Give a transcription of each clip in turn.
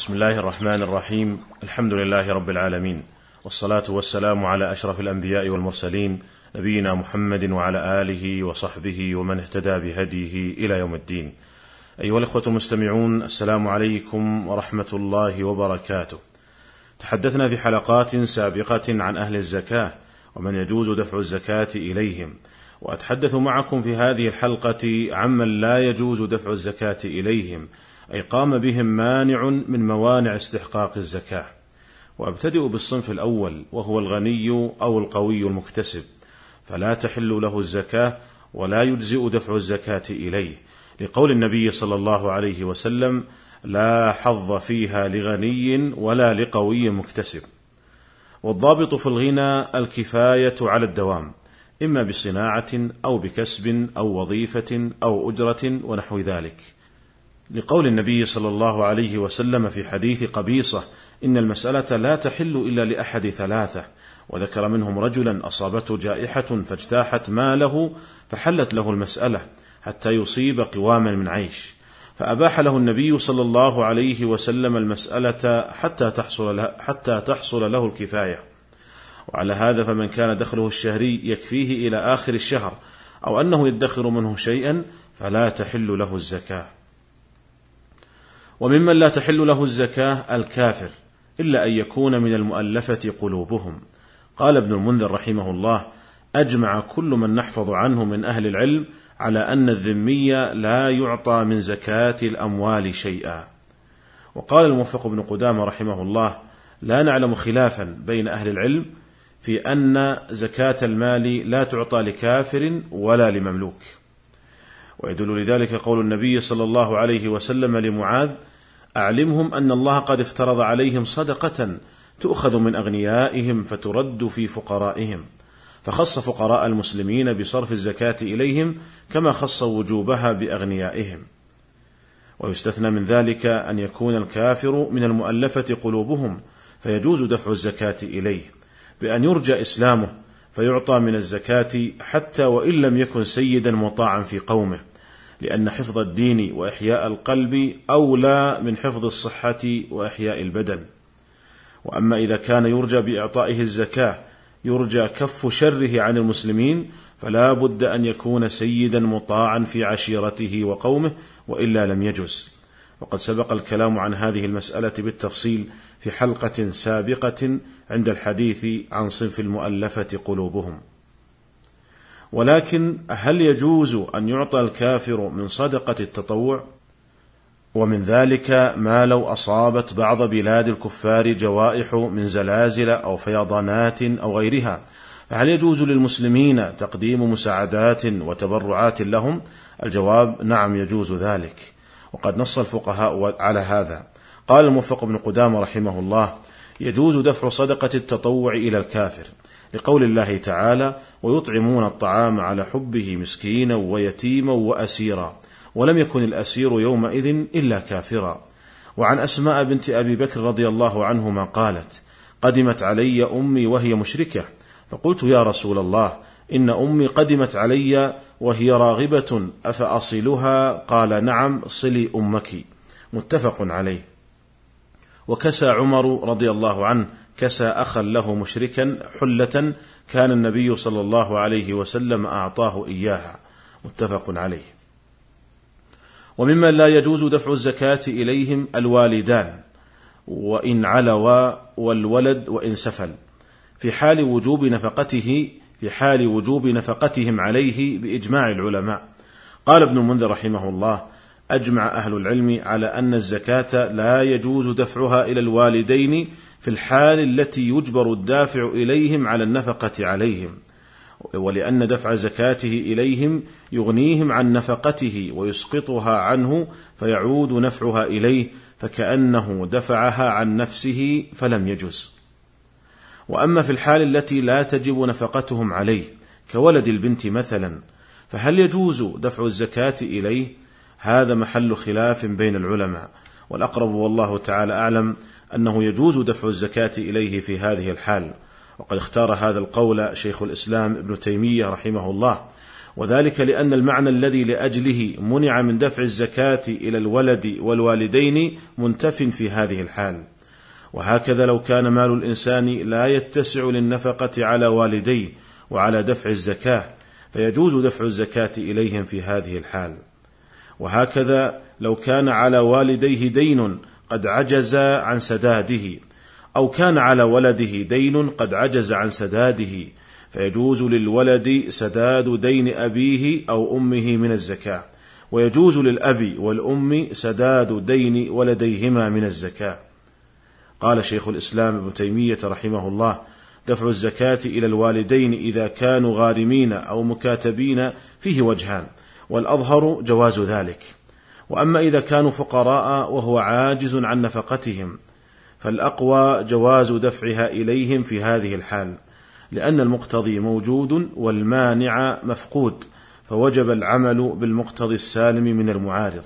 بسم الله الرحمن الرحيم الحمد لله رب العالمين والصلاه والسلام على اشرف الانبياء والمرسلين نبينا محمد وعلى اله وصحبه ومن اهتدى بهديه إلى يوم الدين ايها الاخوه المستمعون السلام عليكم ورحمه الله وبركاته تحدثنا في حلقات سابقه عن أهل الزكاه ومن يجوز دفع الزكاه اليهم واتحدث معكم في هذه الحلقة عمن لا يجوز دفع الزكاه اليهم أي قام بهم مانع من موانع استحقاق الزكاة. وابتدئ بالصنف الأول وهو الغني أو القوي المكتسب. فلا تحل له الزكاة ولا يجزئ دفع الزكاة إليه. لقول النبي صلى الله عليه وسلم لا حظ فيها لغني ولا لقوي مكتسب. والضابط في الغنى الكفاية على الدوام إما بصناعة أو بكسب أو وظيفة أو أجرة ونحو ذلك. لقول النبي صلى الله عليه وسلم في حديث قبيصة إن المسألة لا تحل إلا لأحد ثلاثة. وذكر منهم رجلا أصابته جائحة فاجتاحت ماله فحلت له المسألة حتى يصيب قواما من عيش. فأباح له النبي صلى الله عليه وسلم المسألة حتى تحصل له حتى تحصل له الكفاية. وعلى هذا فمن كان دخله الشهري يكفيه إلى آخر الشهر أو أنه يدخر منه شيئا فلا تحل له الزكاة. وممن لا تحل له الزكاة الكافر إلا أن يكون من المؤلفة قلوبهم. قال ابن المنذر رحمه الله أجمع كل من نحفظ عنه من أهل العلم على أن الذمي لا يعطى من زكاة الأموال شيئا. وقال الموفق بن قدامة رحمه الله لا نعلم خلافا بين أهل العلم في أن زكاة المال لا تعطى لكافر ولا لمملوك. ويدل لذلك قول النبي صلى الله عليه وسلم لمعاذ أعلمهم أن الله قد افترض عليهم صدقة تؤخذ من أغنيائهم فترد في فقرائهم فخص فقراء المسلمين بصرف الزكاة إليهم كما خص وجوبها بأغنيائهم. ويستثنى من ذلك أن يكون الكافر من المؤلفة قلوبهم فيجوز دفع الزكاة إليه بأن يرجى إسلامه فيعطى من الزكاة حتى وإن لم يكن سيدا مطاعا في قومه. لأن حفظ الدين وإحياء القلب أولى من حفظ الصحة وإحياء البدن. وأما إذا كان يرجى بإعطائه الزكاة يرجى كف شره عن المسلمين فلا بد أن يكون سيدا مطاعا في عشيرته وقومه وإلا لم يجز. وقد سبق الكلام عن هذه المسألة بالتفصيل في حلقة سابقة عند الحديث عن صنف المؤلفة قلوبهم. ولكن هل يجوز أن يعطى الكافر من صدقة التطوع؟ ومن ذلك ما لو أصابت بعض بلاد الكفار جوائح من زلازل أو فيضانات أو غيرها فهل يجوز للمسلمين تقديم مساعدات وتبرعات لهم؟ الجواب نعم يجوز ذلك. وقد نص الفقهاء على هذا. قال الموفق بن قدامة رحمه الله يجوز دفع صدقة التطوع إلى الكافر. لقول الله تعالى ويطعمون الطعام على حبه مسكينا ويتيما وأسيرا ولم يكن الأسير يومئذ إلا كافرا. وعن أسماء بنت أبي بكر رضي الله عنهما قالت قدمت علي أمي وهي مشركة. فقلت يا رسول الله إن أمي قدمت علي وهي راغبة أفأصلها؟ قال نعم صلي أمك. متفق عليه. وكسى عمر رضي الله عنه كسى أخا له مشركا حلة كان النبي صلى الله عليه وسلم أعطاه إياها. متفق عليه. وممن لا يجوز دفع الزكاة إليهم الوالدان وإن علوا والولد وإن سفل في حال وجوب نفقته في حال وجوب نفقتهم عليه بإجماع العلماء. قال ابن المنذر رحمه الله أجمع أهل العلم على أن الزكاة لا يجوز دفعها إلى الوالدين في الحال التي يجبر الدافع إليهم على النفقة عليهم ولأن دفع زكاته إليهم يغنيهم عن نفقته ويسقطها عنه فيعود نفعها إليه فكأنه دفعها عن نفسه فلم يجز. وأما في الحال التي لا تجب نفقتهم عليه كولد البنت مثلا فهل يجوز دفع الزكاة إليه؟ هذا محل خلاف بين العلماء والأقرب والله تعالى أعلم أنه يجوز دفع الزكاة إليه في هذه الحال. وقد اختار هذا القول شيخ الإسلام ابن تيمية رحمه الله. وذلك لأن المعنى الذي لأجله منع من دفع الزكاة إلى الولد والوالدين منتف في هذه الحال. وهكذا لو كان مال الإنسان لا يتسع للنفقة على والديه وعلى دفع الزكاة فيجوز دفع الزكاة إليهم في هذه الحال. وهكذا لو كان على والديه دين قد عجز عن سداده أو كان على ولده دين قد عجز عن سداده فيجوز للولد سداد دين أبيه أو أمه من الزكاة ويجوز للأب والأم سداد دين ولديهما من الزكاة. قال شيخ الإسلام ابن تيمية رحمه الله دفع الزكاة إلى الوالدين إذا كانوا غارمين أو مكاتبين فيه وجهان والأظهر جواز ذلك. وأما إذا كانوا فقراء وهو عاجز عن نفقتهم فالأقوى جواز دفعها إليهم في هذه الحال لأن المقتضي موجود والمانع مفقود فوجب العمل بالمقتضي السالم من المعارض.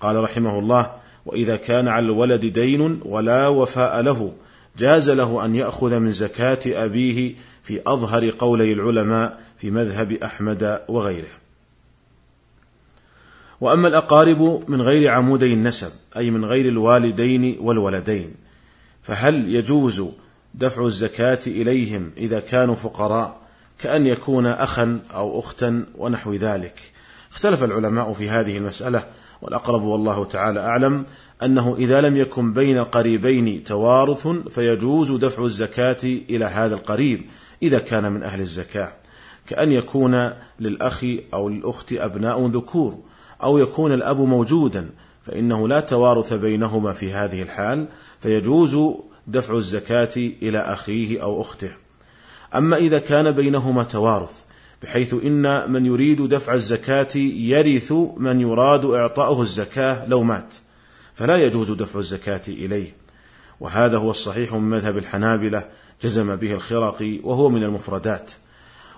قال رحمه الله وإذا كان على الولد دين ولا وفاء له جاز له أن يأخذ من زكاة أبيه في أظهر قولي العلماء في مذهب أحمد وغيره. وأما الأقارب من غير عمودي النسب أي من غير الوالدين والولدين فهل يجوز دفع الزكاة إليهم إذا كانوا فقراء كأن يكون اخا أو اختا ونحو ذلك؟ اختلف العلماء في هذه المسألة والأقرب والله تعالى أعلم أنه إذا لم يكن بين قريبين توارث فيجوز دفع الزكاة إلى هذا القريب إذا كان من أهل الزكاة كأن يكون للأخ أو للاخت أبناء ذكور أو يكون الأب موجودا فإنه لا توارث بينهما في هذه الحال فيجوز دفع الزكاة إلى أخيه أو أخته. أما إذا كان بينهما توارث بحيث إن من يريد دفع الزكاة يرث من يراد إعطاؤه الزكاة لو مات فلا يجوز دفع الزكاة إليه. وهذا هو الصحيح من مذهب الحنابلة جزم به الخرقي وهو من المفردات.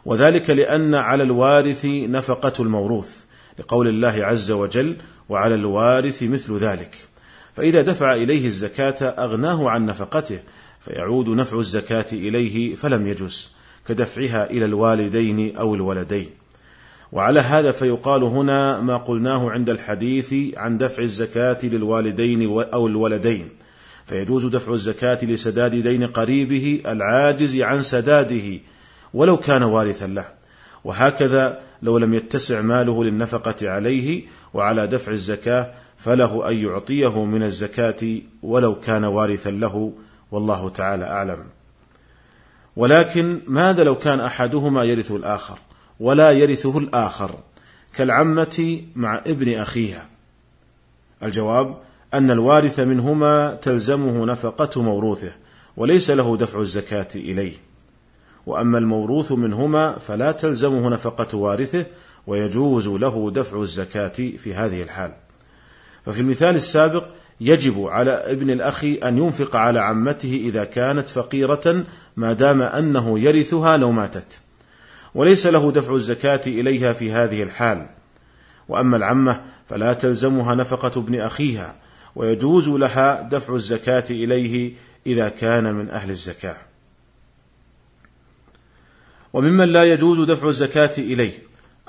وذلك لأن على الوارث نفقة الموروث. لقول الله عز وجل وعلى الوارث مثل ذلك. فإذا دفع إليه الزكاة أغناه عن نفقته فيعود نفع الزكاة إليه فلم يجز كدفعها إلى الوالدين أو الولدين. وعلى هذا فيقال هنا ما قلناه عند الحديث عن دفع الزكاة للوالدين أو الولدين. فيجوز دفع الزكاة لسداد دين قريبه العاجز عن سداده ولو كان وارثا له. وهكذا لو لم يتسع ماله للنفقة عليه وعلى دفع الزكاة فله أن يعطيه من الزكاة ولو كان وارثا له والله تعالى أعلم. ولكن ماذا لو كان أحدهما يرث الآخر ولا يرثه الآخر كالعمة مع ابن أخيها؟ الجواب أن الوارث منهما تلزمه نفقة موروثه وليس له دفع الزكاة إليه. وأما الموروث منهما فلا تلزمه نفقه وارثه ويجوز له دفع الزكاة في هذه الحال. ففي المثال السابق يجب على ابن الأخ أن ينفق على عمته إذا كانت فقيرة ما دام أنه يرثها لو ماتت. وليس له دفع الزكاة إليها في هذه الحال. وأما العمة فلا تلزمها نفقة ابن أخيها ويجوز لها دفع الزكاة إليه إذا كان من أهل الزكاة. وممن لا يجوز دفع الزكاة إليه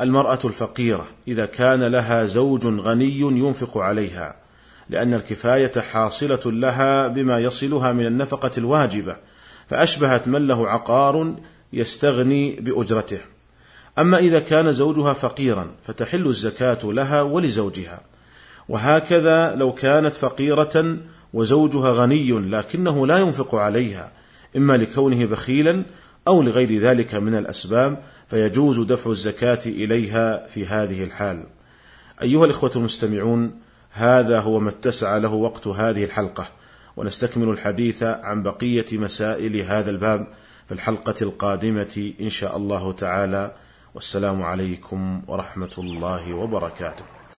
المرأة الفقيرة إذا كان لها زوج غني ينفق عليها لأن الكفاية حاصلة لها بما يصلها من النفقة الواجبة فأشبهت من له عقار يستغني بأجرته. أما إذا كان زوجها فقيرا فتحل الزكاة لها ولزوجها. وهكذا لو كانت فقيرة وزوجها غني لكنه لا ينفق عليها إما لكونه بخيلا أو لغير ذلك من الأسباب فيجوز دفع الزكاة إليها في هذه الحال. أيها الإخوة المستمعون، هذا هو ما اتسع له وقت هذه الحلقة. ونستكمل الحديث عن بقية مسائل هذا الباب في الحلقة القادمة إن شاء الله تعالى. والسلام عليكم ورحمة الله وبركاته.